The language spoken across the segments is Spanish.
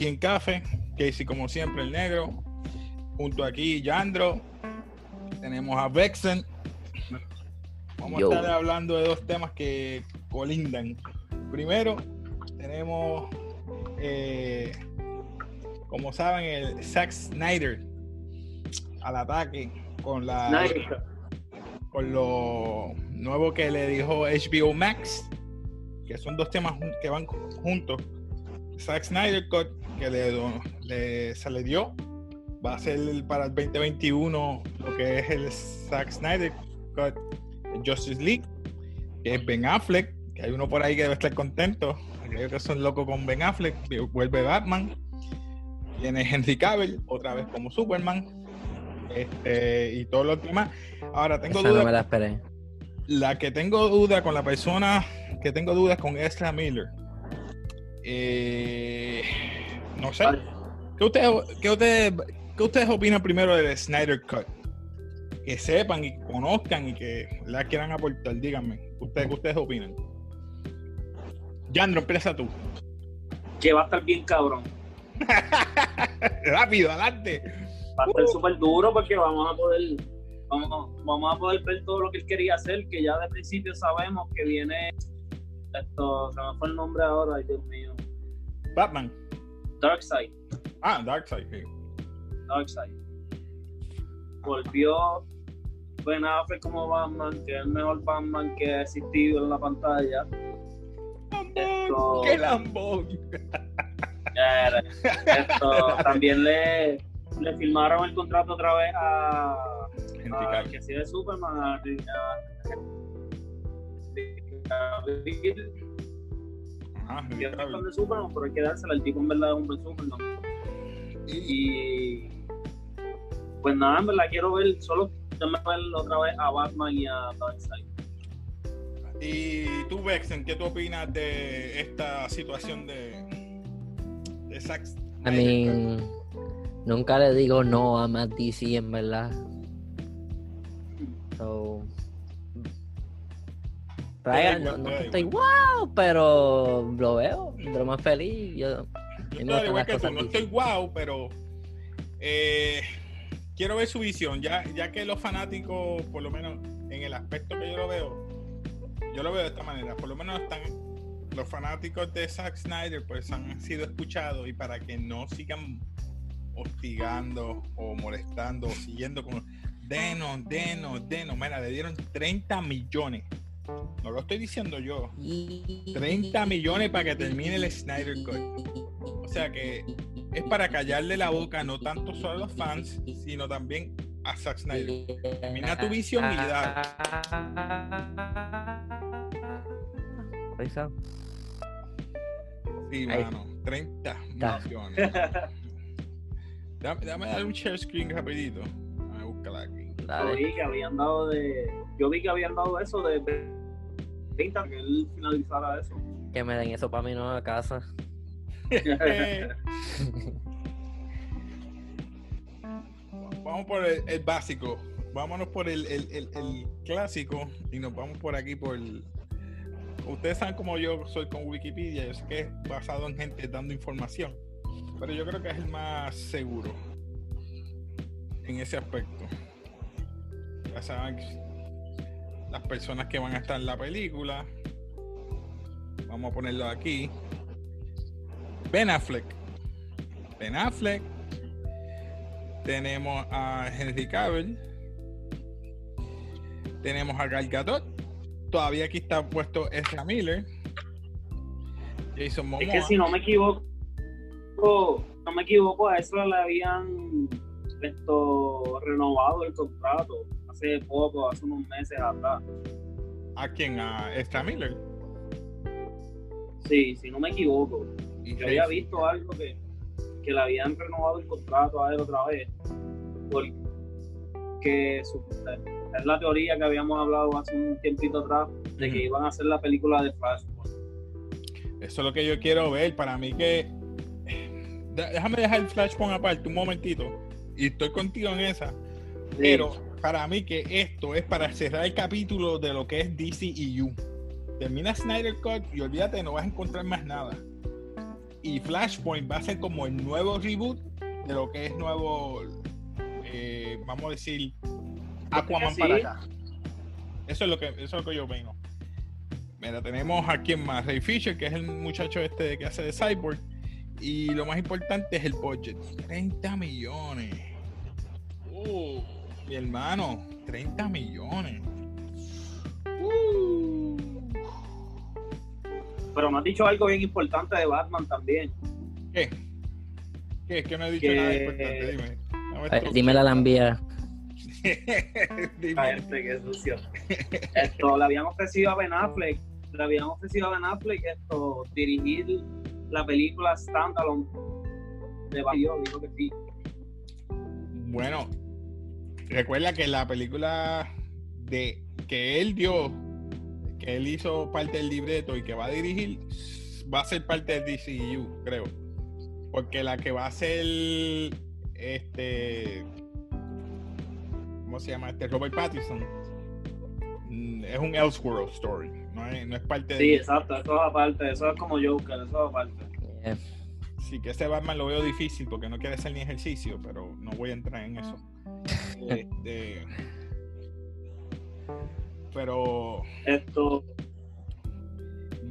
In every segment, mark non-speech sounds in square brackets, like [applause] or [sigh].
aquí en Café. Casey, como siempre, el negro. Junto aquí, Yandro. Tenemos a Vexen. Vamos Yo. a estar hablando de dos temas que colindan. Primero, tenemos, eh, como saben, el Zack Snyder al ataque con la Snyder. con lo nuevo que le dijo HBO Max, que son dos temas que van juntos. Zack Snyder Cut, que le, le- se le dio, va a ser para el 2021 lo que es el Zack Snyder Cut Justice League, que es Ben Affleck, que hay uno por ahí que debe estar contento, aquellos que son locos con Ben Affleck, vuelve Batman, viene Henry Cavill, otra vez como Superman, este, y todos los demás. Ahora tengo Esa dudas no me la esperé. la que tengo duda con la persona que tengo dudas con Ezra Miller. Eh, no sé. ¿Qué ustedes, qué, ustedes, ¿Qué ustedes opinan primero del Snyder Cut? Que sepan y conozcan y que la quieran aportar. Díganme. ¿Ustedes, ¿Qué ustedes opinan? Yandro, empieza tú. Que va a estar bien cabrón. [laughs] Rápido, adelante. Va a estar Uh. súper duro porque vamos a poder vamos, vamos a poder ver todo lo que él quería hacer, que ya de principio sabemos que viene esto, se me fue el nombre ahora, ay Dios mío. Batman. Darkseid, Ah, Darkseid. sí. Darkseid. Volvió Ben Affleck como Batman, que es el mejor Batman que ha existido en la pantalla. Esto- ¡Qué lambón! Esto, también le, le firmaron el contrato otra vez a, a que de Superman, a, a- a- Ajá, es fan de Superman, pero hay que dársela, el tipo en verdad es un buen Superman. Y pues nada, en verdad quiero ver, solo déjame ver otra vez a Batman y a Darkseid. Y tú, Vexen, ¿qué tú opinas de esta situación de, de Zack I mean, nunca le digo no a Matt DC en verdad. So, No, no Estoy wow, pero lo veo, lo más feliz. Yo, estoy igual que tú, no estoy wow, pero eh, quiero ver su visión, ya, ya que los fanáticos, por lo menos en el aspecto que yo lo veo, yo lo veo de esta manera, por lo menos están los fanáticos de Zack Snyder pues han sido escuchados y para que no sigan hostigando o molestando o siguiendo con denos, denos, denos, mira, le dieron 30 millones. No lo estoy diciendo yo. 30 millones para que termine el Snyder Cut. O sea que es para callarle la boca no tanto solo a los fans, sino también a Zack Snyder. Termina tu visión y Risa. Sí, Ahí. mano, 30 Está. millones. Dame, dame dar un share screen rapidito. Déjame buscarla aquí. Yo vi que habían dado de. Yo vi que habían dado eso de 30 que él finalizara eso. Que me den eso para mi nueva casa. [laughs] Vamos por el, el básico. Vámonos por el, el- el- el clásico y nos vamos por aquí por el... Ustedes saben cómo yo soy con Wikipedia, yo sé que es basado en gente dando información, pero yo creo que es el más seguro en ese aspecto. Ya saben las personas que van a estar en la película. Vamos a ponerlo aquí. Ben Affleck. Ben Affleck. Tenemos a Henry Cavill. Tenemos a Gal Gadot. Todavía aquí está puesto Ezra Miller. Jason Momoa. Es que si no me equivoco, no me equivoco, a eso le habían esto renovado el contrato hace poco, hace unos meses atrás. ¿A quién? A Ezra Miller. Sí, si no me equivoco. Yo había visto algo que, que le habían renovado el contrato a él otra vez. Porque su- es la teoría que habíamos hablado hace un tiempito atrás de que iban a hacer la película de Flashpoint. Eso es lo que yo quiero ver. Para mí que. Da- Déjame dejar el Flashpoint aparte un momentito. Y estoy contigo en esa. Pero para mí que esto es para cerrar el capítulo de lo que es DCEU. Termina Snyder Cut y olvídate, no vas a encontrar más nada. Y Flashpoint va a ser como el nuevo reboot de lo que es nuevo, eh, vamos a decir, Aquaman para acá. Eso es lo que, eso es lo que yo vengo. Mira, tenemos a quien más, Ray Fisher, que es el muchacho este que hace de Cyborg. Y lo más importante es el budget. 30 millones. Uh, mi hermano, 30 millones. Uh. Pero me has dicho algo bien importante de Batman también. ¿Qué? ¿Qué? Es que no he dicho Que- nada importante, dime. [laughs] Dime la lambía. Dime. A este que sucio. Esto le habían ofrecido a Ben Affleck, le habían ofrecido a Ben Affleck esto, dirigir la película Standalone de Batman. Yo digo que sí. Bueno, recuerda que la película de que él dio, que él hizo parte del libreto y que va a dirigir, va a ser parte del DCU, creo. Porque la que va a ser este ¿cómo se llama? Este Robert Pattinson mm, es un Elseworld story, no es, no es parte Sí, de exacto, eso es aparte, eso es como Joker, eso es aparte. Eh, Sí, que ese Batman lo veo difícil porque no quiere hacer ni ejercicio, pero no voy a entrar en eso. Este, pero. Esto,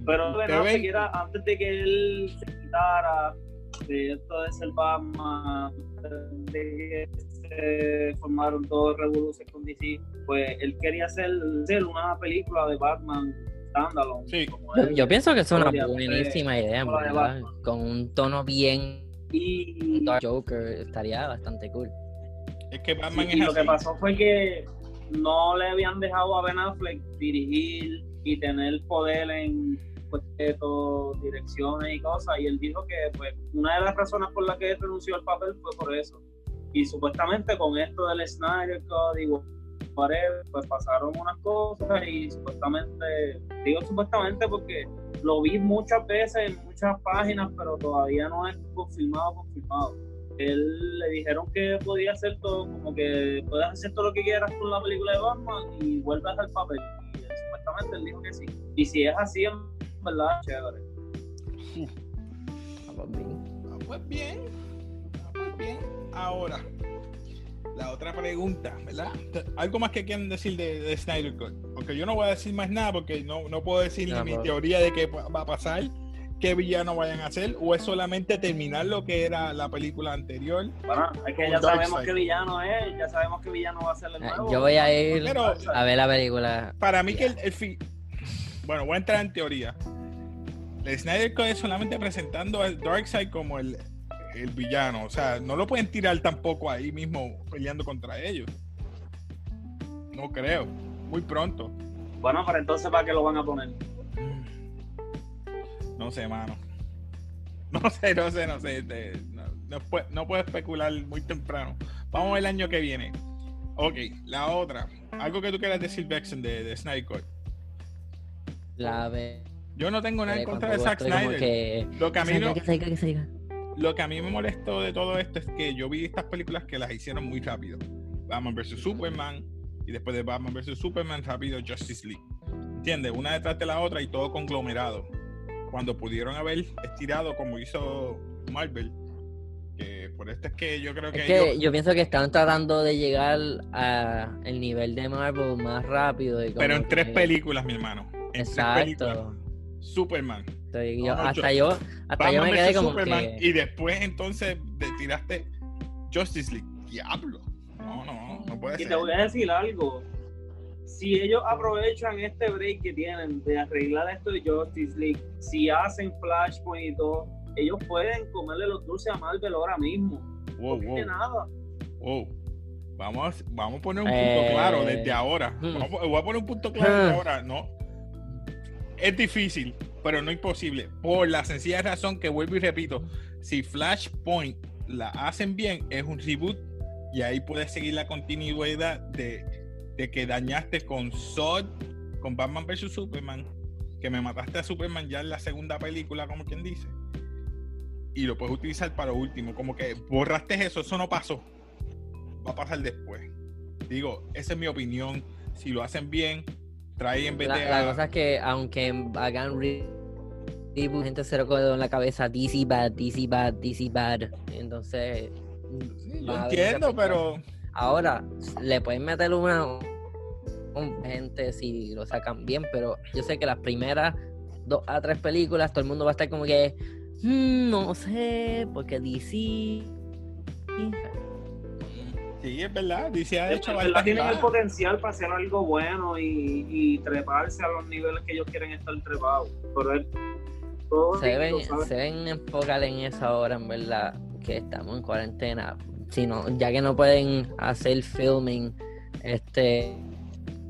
pero Ben te Affleck ven- era antes de que él se quitara de esto de ser Batman, de que se formaron todos revoluciones con DC, pues él quería hacer, hacer una película de Batman standalone. Sí. como Yo, pienso que es una buenísima idea, verdad. Con un tono bien Y, Dark Joker estaría bastante cool. Es que Batman y lo que pasó fue que no le habían dejado a Ben Affleck dirigir y tener poder en pues, direcciones y cosas. Y él dijo que pues una de las razones por las que él renunció al papel fue por eso. Y supuestamente con esto del Snyder Code whatever, pues pasaron unas cosas y supuestamente, digo supuestamente porque lo vi muchas veces en muchas páginas, pero todavía no es confirmado, confirmado. Él le dijeron que podía hacer todo, como que puedes hacer todo lo que quieras con la película de Batman y vuelves al papel. Y él, supuestamente él dijo que sí. Y si es así, en verdad, chévere. Vamos bien. Ah, pues bien. Ah, pues bien. Ahora, la otra pregunta, ¿verdad? Algo más que quieran decir de, de Snyder Cut. Porque yo no voy a decir más nada porque no, no puedo decir No, ni mi pero- teoría de qué va a pasar, qué villano vayan a hacer, o es solamente terminar lo que era la película anterior. Bueno, es que ya sabemos qué villano es, ya sabemos qué villano va a ser el Ah, nuevo. Yo voy a ir Pero- a ver la película. Para mí que el, el fi- Bueno, voy a entrar en teoría. El Snyder Cut es solamente presentando al Darkseid como el, el villano. O sea, no lo pueden tirar tampoco ahí mismo peleando contra ellos. No creo. Muy pronto. Bueno, pero entonces, ¿para qué lo van a poner? No sé, mano. [laughs] No sé, no sé, no sé. Este, no, no no puedo especular muy temprano. Vamos el año que viene. Ok, la otra. Algo que tú quieras decir, Vexen, de, de Snyder Cut. La ve. Yo no tengo nada en contra de Zack Snyder. que- Lo que a mí salga, no, que salga, que salga. lo que a mí me molestó de todo esto es que yo vi estas películas que las hicieron muy rápido. Batman vs Superman y después de Batman vs Superman rápido Justice League. ¿Entiendes? Una detrás de la otra y todo conglomerado. Cuando pudieron haber estirado como hizo Marvel. Que por esto es que yo creo que, Es que ellos- yo pienso que están tratando de llegar a el nivel de Marvel más rápido. y pero en tres que- películas, mi hermano. En tres películas. Exacto. Superman. Yo- no, hasta yo- hasta yo me quedé como Superman. que. Y después entonces de- tiraste Justice League. Diablo. No, no, no puede Y ser. te voy a decir algo. Si ellos aprovechan este break que tienen de arreglar esto de Justice League, si hacen Flashpoint y todo, ellos pueden comerle los dulces a Marvel ahora mismo. Wow, No wow. nada. Wow. Vamos, vamos a poner un punto Eh, claro desde ahora. hmm. Vamos- voy a poner un punto claro desde Ah. ahora. No. Es difícil, pero no imposible. Por la sencilla razón que vuelvo y repito: si Flashpoint la hacen bien, es un reboot y ahí puedes seguir la continuidad de, de que dañaste con Zod, con Batman vs Superman, que me mataste a Superman ya en la segunda película, como quien dice. Y lo puedes utilizar para lo último. Como que borraste eso, eso no pasó va a pasar después. Digo, esa es mi opinión. Si lo hacen bien, trae en vez La, de. la a- cosa es que aunque hagan re- Y la gente se lo quedó en la cabeza DC bad, DC bad, DC bad. Entonces. Sí, yo entiendo, pero Ahora, le pueden meter una. Un- gente si lo sacan bien, pero yo sé que las primeras dos a tres películas, todo el mundo va a estar como que. "Mm, no sé, porque DC. sí, es verdad. Dice ha hecho ¿verdad? tienen el potencial para hacer algo bueno y, y treparse a los niveles que ellos quieren estar trepados. Pero es todo Se ¿sabes? se deben enfocar en eso ahora, en verdad, que estamos en cuarentena. Si no, ya que no pueden hacer filming, este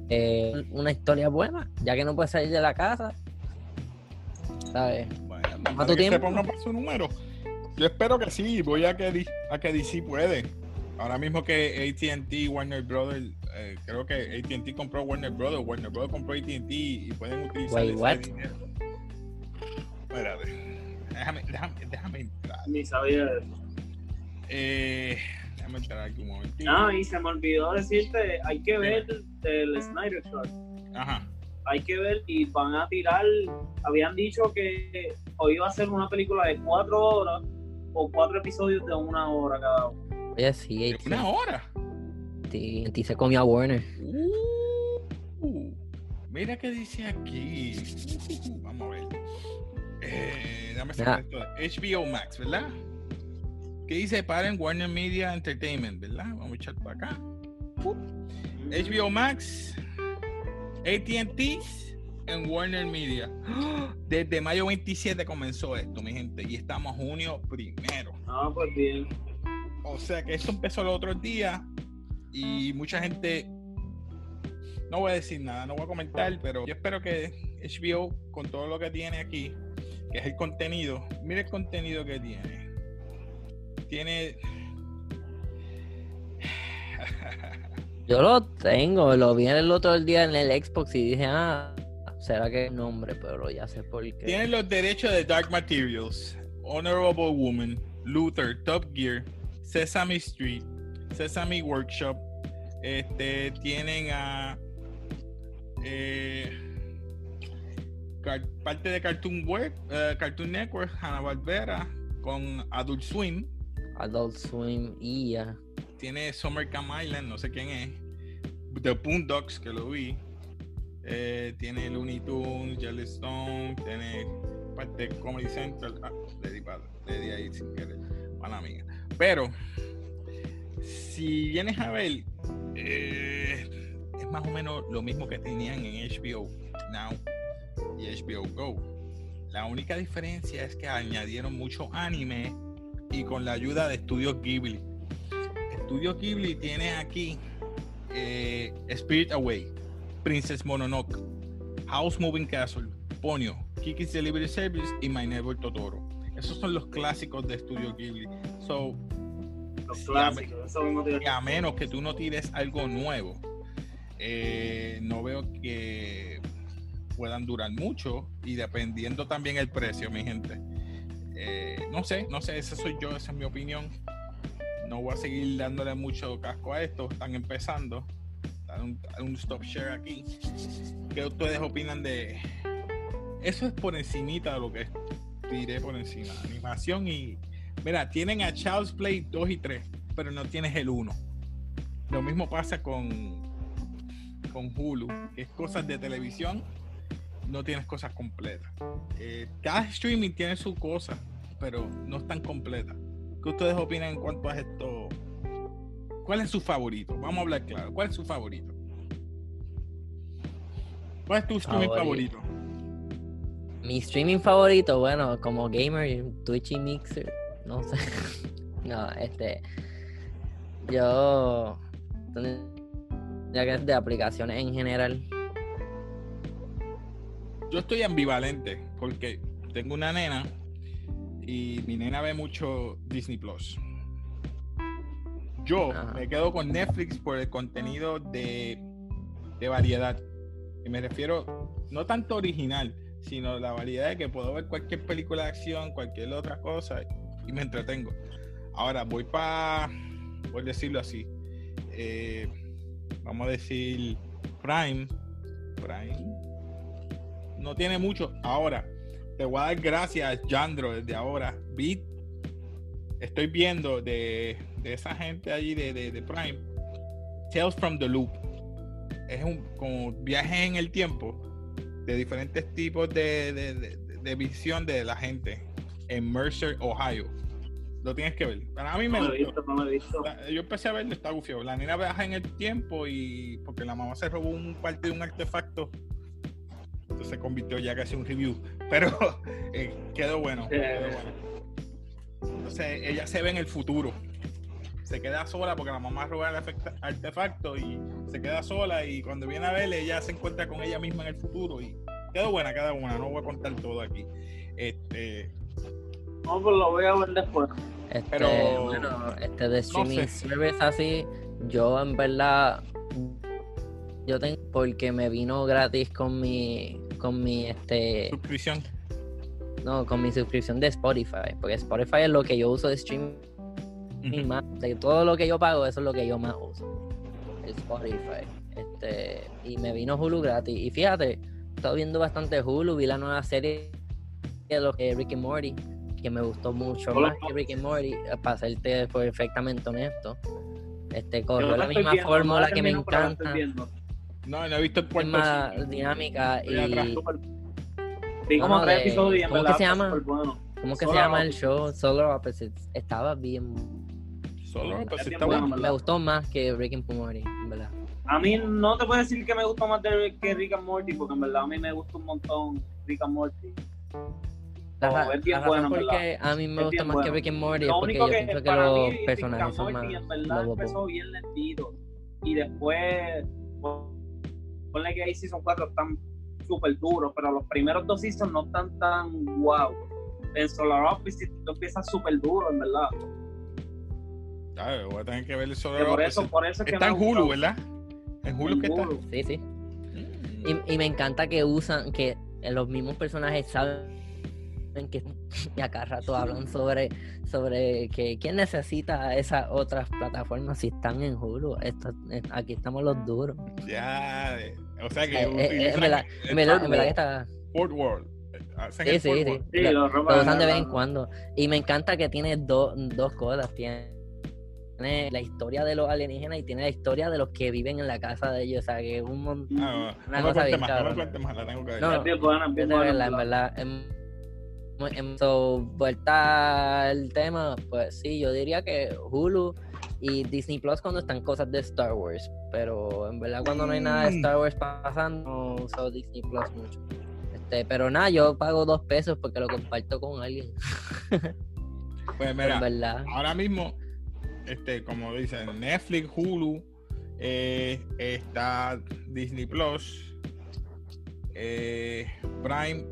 eh, una historia buena, ya que no puedes salir de la casa, ¿sabes? Bueno, tu que se tiempo. pongan por su número. Yo espero que sí, voy a que, di- a que DC puede. Ahora mismo que ATT, Warner Brothers, eh, creo que ATT compró Warner Brothers, Warner Brothers compró ATT y pueden utilizar Wait, ese what? dinero. Espérate, déjame, déjame, déjame entrar. Ni sabía eso. Eh, déjame entrar aquí un momentito. Ah, y se me olvidó decirte, hay que ver el Snyder Cut. Ajá. Hay que ver y van a tirar, habían dicho que hoy iba a ser una película de cuatro horas o cuatro episodios de una hora cada uno. Oye, sí, De una hora. AT&T se comió a Warner. Uh, mira qué dice aquí. Uh, vamos a ver. Eh, dame esto. HBO Max, ¿verdad? ¿Qué dice? Paren Warner Media Entertainment, ¿verdad? Vamos a echar para acá. HBO Max, ATT en Warner Media. Desde mayo 27 comenzó esto, mi gente, y estamos junio primero. Ah, pues bien. O sea que esto empezó el otro día y mucha gente. No voy a decir nada, no voy a comentar, pero yo espero que HBO, con todo lo que tiene aquí, que es el contenido, mire el contenido que tiene. Tiene. Yo lo tengo, lo vi el otro día en el Xbox y dije, ah, será que es nombre, pero ya sé por qué. Tiene los derechos de Dark Materials, Honorable Woman, Luther, Top Gear, Sesame Street, Sesame Workshop. Este tienen a eh, parte de Cartoon Web, eh, Cartoon Network, Hanna Barbera con Adult Swim. Adult Swim ya. Tiene Summer Camp Island, no sé quién es. The Boondocks, que lo vi. Eh, tiene Looney Tunes, Yellowstone, tiene parte Comedy Central. Ah, le di, ahí sin querer, mía. Pero, si vienes a ver, eh, es más o menos lo mismo que tenían en HBO Now y HBO Go. La única diferencia es que añadieron mucho anime y con la ayuda de Studios Ghibli. Studio Ghibli tiene aquí eh, Spirit Away, Princess Mononoke, House Moving Castle, Ponyo, Kiki's Delivery Service y My Neighbor Totoro. Esos son los clásicos de Studio Ghibli. So, Los clásicos, eso mismo y a menos que tú no tires algo nuevo, eh, no veo que puedan durar mucho y dependiendo también el precio, mi gente. Eh, no sé, no sé, esa soy yo, esa es mi opinión. No voy a seguir dándole mucho casco a esto, están empezando. Dar un, stop share aquí. ¿Qué ustedes opinan de eso? Es por encimita de lo que tiré por encima. Animación y... Mira, tienen a Child's Play 2 y 3, pero no tienes el 1. Lo mismo pasa con, con Hulu, que es cosas de televisión, no tienes cosas completas. Eh, cada streaming tiene su cosa, pero no están completas. ¿Qué ustedes opinan en cuanto a esto? ¿Cuál es su favorito? Vamos a hablar claro. ¿Cuál es su favorito? ¿Cuál es tu streaming Favorito. favorito? Mi streaming favorito, bueno, como gamer, Twitch y Mixer, no sé. [laughs] no, este. Yo. Ya que es de aplicaciones en general. Yo estoy ambivalente porque tengo una nena y mi nena ve mucho Disney Plus. Yo Ajá. me quedo con Netflix por el contenido de, de variedad. Y me refiero no tanto original, sino la variedad de que puedo ver cualquier película de acción, cualquier otra cosa y me entretengo. Ahora voy para, por decirlo así, eh, vamos a decir Prime. Prime no tiene mucho. Ahora, te voy a dar gracias, Jandro, desde ahora. Beat, estoy viendo de, de esa gente allí de, de, de Prime, Tales from the Loop. Es un como viaje en el tiempo de diferentes tipos de, de, visión de la gente en Mercer, Ohio. Lo tienes que ver. Para mí me No lo he gustó. visto, no lo he visto. Yo empecé a verlo, está gufiado. La nena viaja en el tiempo y porque la mamá se robó un parte de un artefacto, se convirtió ya casi un review. Pero [laughs] eh, quedó bueno, quedó bueno. Entonces ella se ve en el futuro. Se queda sola porque la mamá roba el artefacto y se queda sola y cuando viene a verle ella se encuentra con ella misma en el futuro y quedó buena, quedó buena. No voy a contar todo aquí. Este, No, pues lo voy a ver después. Este, Pero- bueno, este de streaming sé. service así, yo en verdad, yo tengo, porque me vino gratis con mi, con mi, este, suscripción. no, con mi suscripción de Spotify, porque Spotify es lo que yo uso de streaming más, de todo lo que yo pago, eso es lo que yo más uso, el Spotify, este, y me vino Hulu gratis, y fíjate, he estado viendo bastante Hulu, vi la nueva serie de los que Rick and Morty, que me gustó mucho Hola. más que Rick and Morty, eh, para serte perfectamente honesto. Este, corrió la misma viendo, fórmula la que me encanta. No, no he visto el es cuarto. más season. dinámica y... Vi No, como no, tres de- episodios y en ¿cómo que se llama? bueno. ¿Cómo que se Solar llama el Opposites. show? Solar Opposites. Estaba bien... Pues bien está bueno. bueno. Me gustó más que Rick and Morty, en verdad. A mí no te puedo decir que me gustó más de que Rick and Morty, porque en verdad a mí me gusta un montón Rick and Morty. La, Oh, ra- es bien la razón bueno, en por verdad. qué a mí me Es gusta más que bueno. Rick and Morty es porque yo que pienso que los mí Rick and personajes son Morty más en verdad empezó bien lentito. Y después, pon- ponle que ahí Season 4 están súper duros, pero los primeros dos seasons no están tan wow. En Solar Opposites tú empiezas súper duro, en verdad. Ya, voy a tener que ver el Solar por eso, por eso es que Está en Hulu. ¿verdad? En Hulu En que está. Sí, sí. Mm. Y, y me encanta que usan, que los mismos personajes saben que [laughs] y a cada rato hablan sobre, sobre que quién necesita esas otras plataformas si están en Hulu. Esto- eh, aquí estamos los duros. Ya, eh, o sea que Eh, en verdad- que está. Fort World. Sí, sí, sí. World. Sí, Lo- usan de vez en cuando. Y me encanta que tiene dos dos cosas. Tiene tiene la historia de los alienígenas y tiene la historia de los que viven en la casa de ellos. O sea, que es un montón. Ah, Una no cosa bien más, no me cabrona. cuentes más, la tengo que ver. No, verdad, en verdad. verdad. So, vuelta al tema, pues sí, yo diría que Hulu y Disney Plus cuando están cosas de Star Wars, pero en verdad cuando no hay nada de Mm. Star Wars pasando, no uso Disney Plus mucho. Este, pero nada, yo pago dos pesos porque lo comparto con alguien. [laughs] Pues mira, verdad. ahora mismo, este, como dicen, Netflix, Hulu, eh, está Disney Plus, eh, Prime,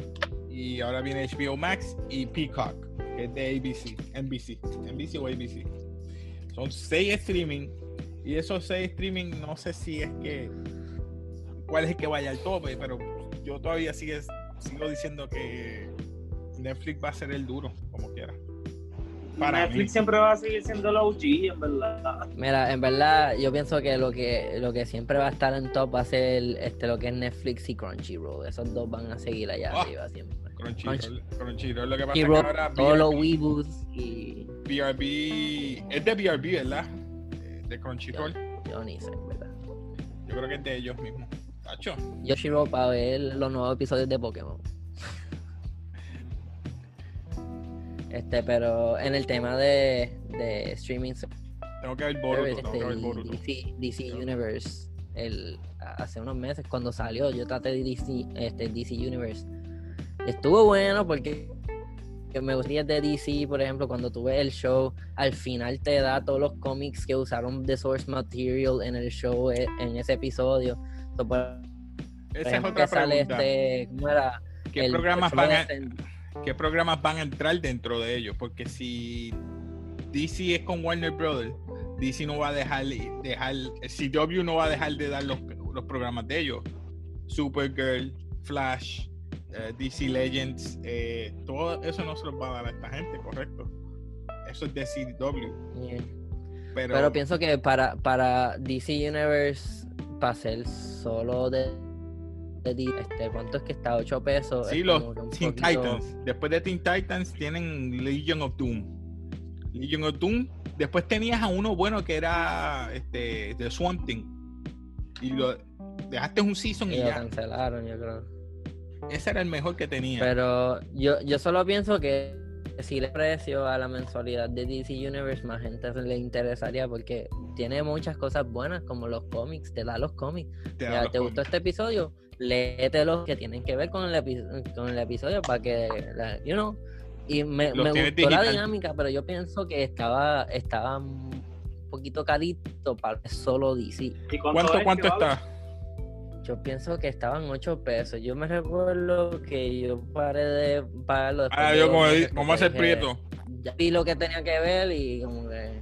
y ahora viene HBO Max y Peacock, que es de ABC, NBC, NBC o ABC. Son seis streaming, y esos seis streaming, no sé si es que, cuál es el que vaya al tope, pero yo todavía sigue, sigo diciendo que Netflix va a ser el duro, como quiera. Para Netflix mí. siempre va a seguir siendo la OG, en verdad. Mira, en verdad, yo pienso que lo que lo que siempre va a estar en top va a ser este lo que es Netflix y Crunchyroll. Esos dos van a seguir allá Ah. arriba siempre. Crunchyroll, Crunchyroll, lo que pasa es que Crunchyroll, ahora todos los Weeboos y BRB es de BRB, ¿verdad? Eh, De Crunchyroll. yo ni sé, en verdad. Yo creo que es de ellos mismos. Tacho. Yoshiro para ver los nuevos episodios de Pokémon. Este, pero en el tema de, de streaming Tengo que ver Boruto, service, tengo que este, ver el Boruto. DC, DC Universe, el, hace unos meses cuando salió, yo traté de DC, este, DC Universe. Estuvo bueno porque que me gustaría de DC, por ejemplo, cuando tuve el show, al final te da todos los cómics que usaron de source material en el show eh, en ese episodio. So, por Esa es ejemplo, otra pregunta. este, ¿cómo era? ¿Qué, El programas van a, ¿Qué programas van a entrar dentro de ellos? Porque si DC es con Warner Brothers, DC no va a dejar, dejar CW no va a dejar de dar los, los programas de ellos. Supergirl, Flash, eh, DC Legends, eh, todo eso no se los va a dar a esta gente, correcto. Eso es de CW. Yeah. Pero, Pero pienso que para, para DC Universe, para ser solo de, este, ¿cuánto es que está? 8 pesos. Sí, los Teen poquito- Titans. Después de Teen Titans tienen Legion of Doom. Legion of Doom. Después tenías a uno bueno que era este The Swamp Thing. Y lo dejaste un season y y lo ya. cancelaron, yo creo. Ese era el mejor que tenía. Pero yo, yo solo pienso que si le precio a la mensualidad de DC Universe, más gente le interesaría porque tiene muchas cosas buenas, como los cómics, te da los cómics. Te da Ya, los ¿Te gustó este episodio? Léete los que tienen que ver con el, epi- con el episodio para que, la- you know. Y me, gustó la dinámica, pero yo pienso que estaba, estaba un poquito carito para solo DC. ¿Y ¿Cuánto, es cuánto está? Yo pienso que estaban 8 pesos. Yo me recuerdo que yo paré de pagarlo Ah, de yo como, meses como hace prieto. Ya vi lo que tenía que ver y como que...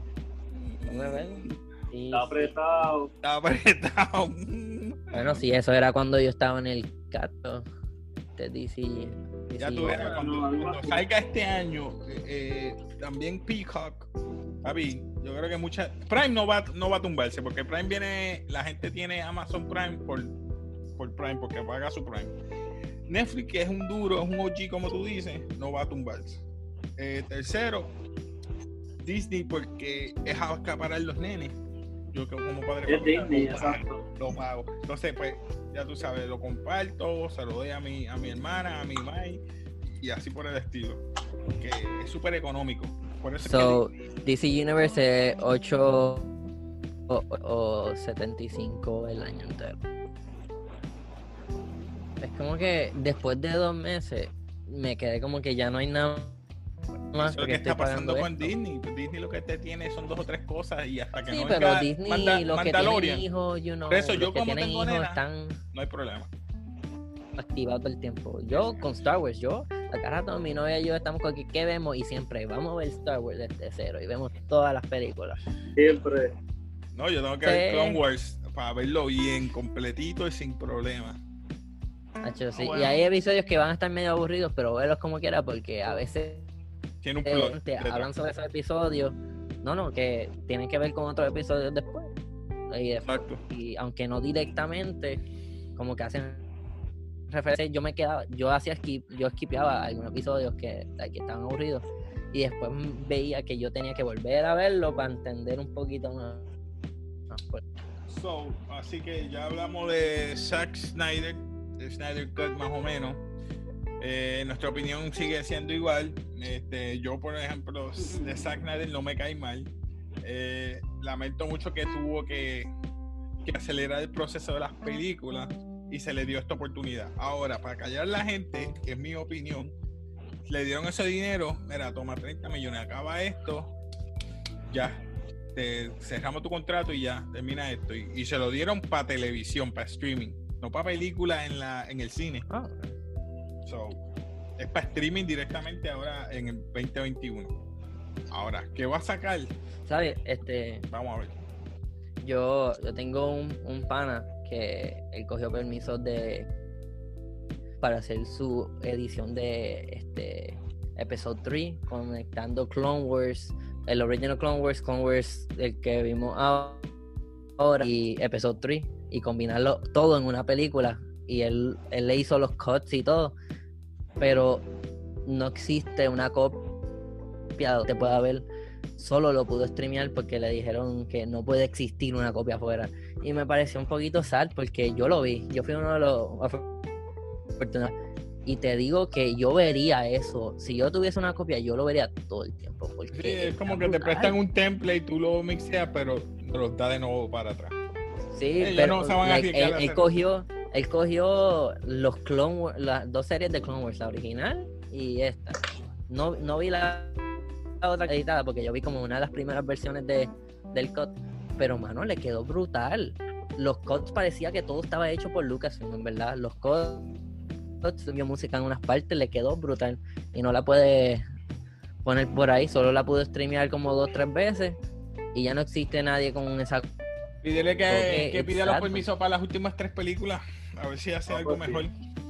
No me ven. Y- Está apretado. Está apretado. [laughs] Bueno, sí, eso era cuando yo estaba en el cato de DC. Ya DC. tú verás, cuando, cuando salga este año, eh, eh, también Peacock, papi, yo creo que mucha Prime no va, no va a tumbarse, porque Prime viene, la gente tiene Amazon Prime por, por Prime, porque paga su Prime. Netflix, que es un duro, es un OG como tú dices, no va a tumbarse. Eh, tercero, Disney, porque es a acaparar los nenes. Yo que como padre Es familiar, Disney, lo pago, exacto. lo pago. Entonces, pues, ya tú sabes, lo comparto, se lo doy a mi, a mi hermana, a mi mai, y así por el estilo. Que es súper económico. Por eso So, es que DC Universe es 8 o, o 75 el año entero. Es como que después de dos meses me quedé como que ya no hay nada más eso es lo porque que está pasando con esto. Disney. Disney lo que te tiene son dos o tres cosas y hasta que Sí, no pero Disney, Manda- los que tienen hijos, you know, Por eso, los yo que como tienen tengo hijos nena, están no hay problema. activados todo el tiempo. Yo con Star Wars, yo, acá rato mi novia y yo estamos con que ¿qué vemos? Y siempre vamos a ver Star Wars desde cero y vemos todas las películas. Siempre. No, yo tengo que ver. Clone Wars para verlo bien, completito y sin problema. Nacho, sí. Ah, bueno. Y hay episodios que van a estar medio aburridos, pero verlos como quiera porque a veces Tiene un eh, plot. te detrás. hablan sobre esos episodios. No, no, que tienen que ver con otros episodios después. Y, y aunque no directamente, como que hacen referencia, yo me quedaba, yo hacía skip, yo skipeaba algunos episodios que, que estaban aburridos. Y después veía que yo tenía que volver a verlo para entender un poquito más. So, así que ya hablamos de Zack Snyder, de Snyder Cut más o menos. Eh, nuestra opinión sigue siendo igual. Este, yo, por ejemplo, de Zack Snyder no me cae mal. Eh, lamento mucho que tuvo que, que acelerar el proceso de las películas y se le dio esta oportunidad. Ahora, para callar a la gente, que es mi opinión, le dieron ese dinero. Mira, toma 30 millones, acaba esto, ya, te cerramos tu contrato y ya, termina esto. Y, y se lo dieron para televisión, para streaming, no para película en, la, en el cine. Ah, So, es para streaming directamente ahora en el 2021. Ahora, ¿qué va a sacar? ¿Sabes? Este, Vamos a ver. yo, yo tengo un, un pana que él cogió permisos de para hacer su edición de este episodio 3 conectando Clone Wars el original Clone Wars Clone Wars el que vimos ahora y episodio 3 y combinarlo todo en una película y él, él le hizo los cuts y todo pero no existe una copia que pueda ver solo lo pudo streamear porque le dijeron que no puede existir una copia afuera. Y me pareció un poquito sad porque yo lo vi. Yo fui uno de los afortunados. Y te digo que yo vería eso. Si yo tuviese una copia, yo lo vería todo el tiempo. Porque Sí, es como que te prestan un template y tú lo mixeas, pero te lo da de nuevo para atrás. Sí, Ellos pero no like, él, cogió, él cogió los Clone Wars, las dos series de Clone Wars, la original y esta. No, no vi la, la otra editada porque yo vi como una de las primeras versiones de, del cut, pero mano, le quedó brutal. Los cuts parecía que todo estaba hecho por Lucasfilm, en verdad. Los cuts, subió música en unas partes, le quedó brutal y no la puede poner por ahí, solo la pudo streamear como dos tres veces y ya no existe nadie con esa Pídele que, Porque que pida los permisos para las últimas tres películas. A ver si hace Ah, algo pues mejor.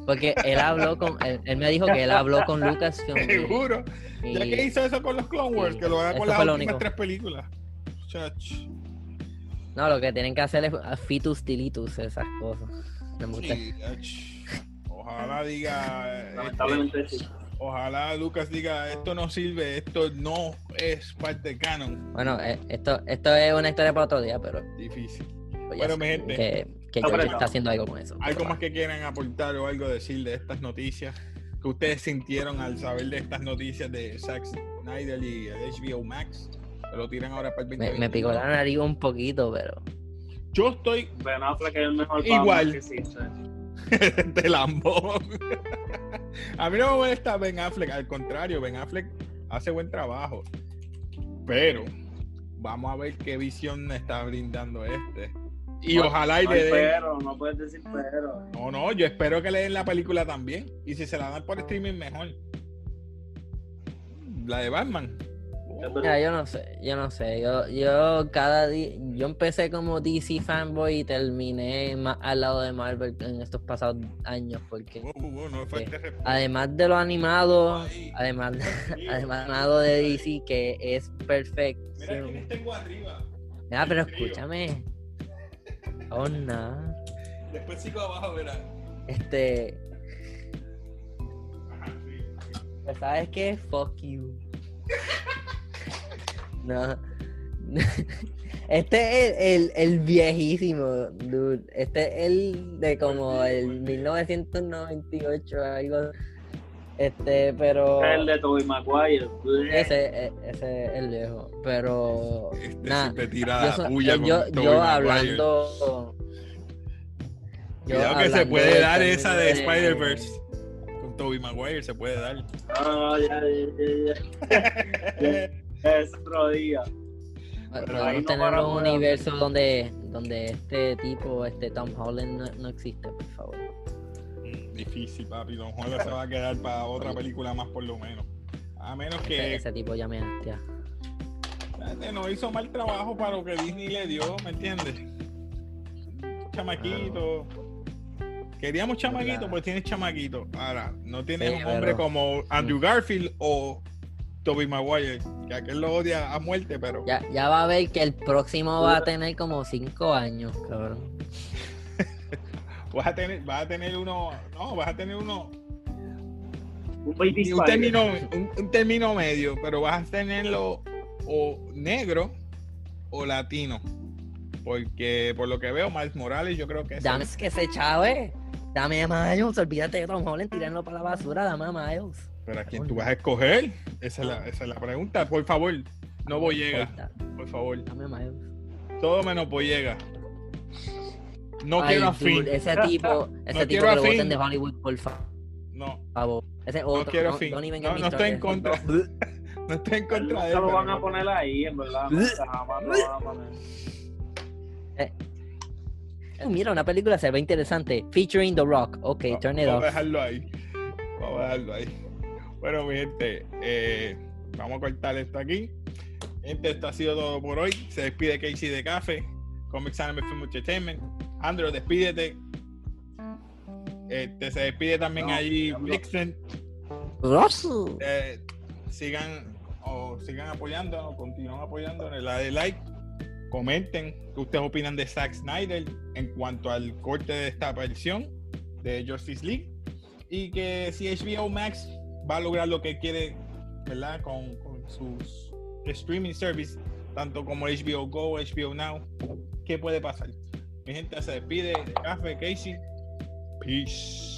Porque él habló con, él, él me dijo que él habló con Lucasfilm. y- Seguro. y- Ya que hizo eso con los Clone Wars, y que lo haga con las últimas único. tres películas. Chach. No, lo que tienen que hacer es fitus dilitus, esas cosas. Sí, ach. Ojalá diga. este, Lamentablemente sí. Ojalá Lucas diga esto no sirve, esto no es parte de canon. Bueno, eh, esto, esto es una historia para otro día, pero Difícil. pues, Bueno, mi gente. que, que Está haciendo algo con eso. ¿Algo más que quieran aportar o algo decir de estas noticias? que ustedes sintieron al saber de estas noticias de Zack Snyder y el HBO Max? Se lo tiran ahora para el Me, 2020. me picó la nariz un poquito, pero. Yo estoy Ben Affleck es el mejor Igual. Que existe. [laughs] de lambón. [laughs] A mí no me molesta Ben Affleck, al contrario, Ben Affleck hace buen trabajo. Pero vamos a ver qué visión está brindando este. Y ojalá y no le hay den. pero, no puedes decir pero. No, no, yo espero que le den la película también. Y si se la dan por streaming, mejor. La de Batman. Mira, yo no sé, yo no sé. Yo, yo cada día, yo empecé como DC fanboy y terminé más al lado de Marvel en estos pasados años, porque Wow, wow, no respeto. además de lo animado, Ahí. además, Sí, [laughs] además animado de DC que es perfecto. Mira les tengo arriba. Ah, pero escúchame. Oh, no. Después sigo abajo, verás. Este, Ajá, sí. pues, ¿sabes qué? Fuck you. [laughs] No. Este es el, el, el viejísimo, dude. Este es el de como el 1998, algo. Este, pero. El de Tobey Maguire. Ese, e- ese es el viejo. Pero. Este Nah, siempre tira yo, eh, con yo, Tobey yo hablando. yo Cuidado que se puede dar esa de Spider-Verse. Con Tobey Maguire se puede dar. Ah, ya, ya, ya, ya. [laughs] Es otro día. Pero Podemos ahí no tener para un universo donde, donde este tipo, este Tom Holland, no, no existe, por favor. Mm, Difícil, papi. Don Juan se va a quedar para otra película más por lo menos. A menos Ese, que ese tipo ya me hastia. No hizo mal trabajo para lo que Disney le dio, ¿me entiendes? Chamaquito. Queríamos chamaquito, Verdad. pues tienes chamaquito. Ahora, no tienes Sí, un hombre pero- como Andrew Garfield o Tobey Maguire, que aquel lo odia a muerte, pero Ya, ya va a ver que el próximo va a tener como 5 años, cabrón. [laughs] vas a tener, vas a tener uno, no, vas a tener uno, Un baby un término, un, un término medio, pero vas a tenerlo o negro o latino. Porque por lo que veo, Miles Morales, yo creo que es Dame es que se chave. Dame a Miles, olvídate de Tom Holland, tirarlo para la basura, dame a Miles. Pero a quién tú vas a escoger, esa es la, esa es la pregunta. Por favor, no Boyega, por favor. Dame Miles. Todo menos Boyega. No Ay, quiero a dude, Finn. ese tipo, [laughs] ese No tipo que lo Finn. voten de Hollywood, por fa- No, favor. Ese otro, quiero no, Finn. don't even No, no estoy en contra. [laughs] [laughs] no estoy en contra de él. lo van a poner ahí, en verdad. Nunca jamás lo van a poner. Eh, Mira, una película se ve interesante. Featuring The Rock. Ok, Va- turn it Vamos a off. dejarlo ahí. Vamos a dejarlo ahí. Bueno, mi gente, eh, vamos a cortar esto aquí. Gente, esto ha sido todo por hoy. Se despide Casey de Café, Comics Anime Film Entertainment. Andrew, despídete. Este, se despide también No, allí. Vixen. Russell. Eh, sigan o sigan apoyando, continúen apoyando la de like. Comenten qué ustedes opinan de Zack Snyder en cuanto al corte de esta versión de Justice League. Y que si HBO Max va a lograr lo que quiere, ¿verdad? Con, sus streaming service, tanto como HBO Go, HBO Now. ¿Qué puede pasar? Mi gente se despide Café Casey. Peace.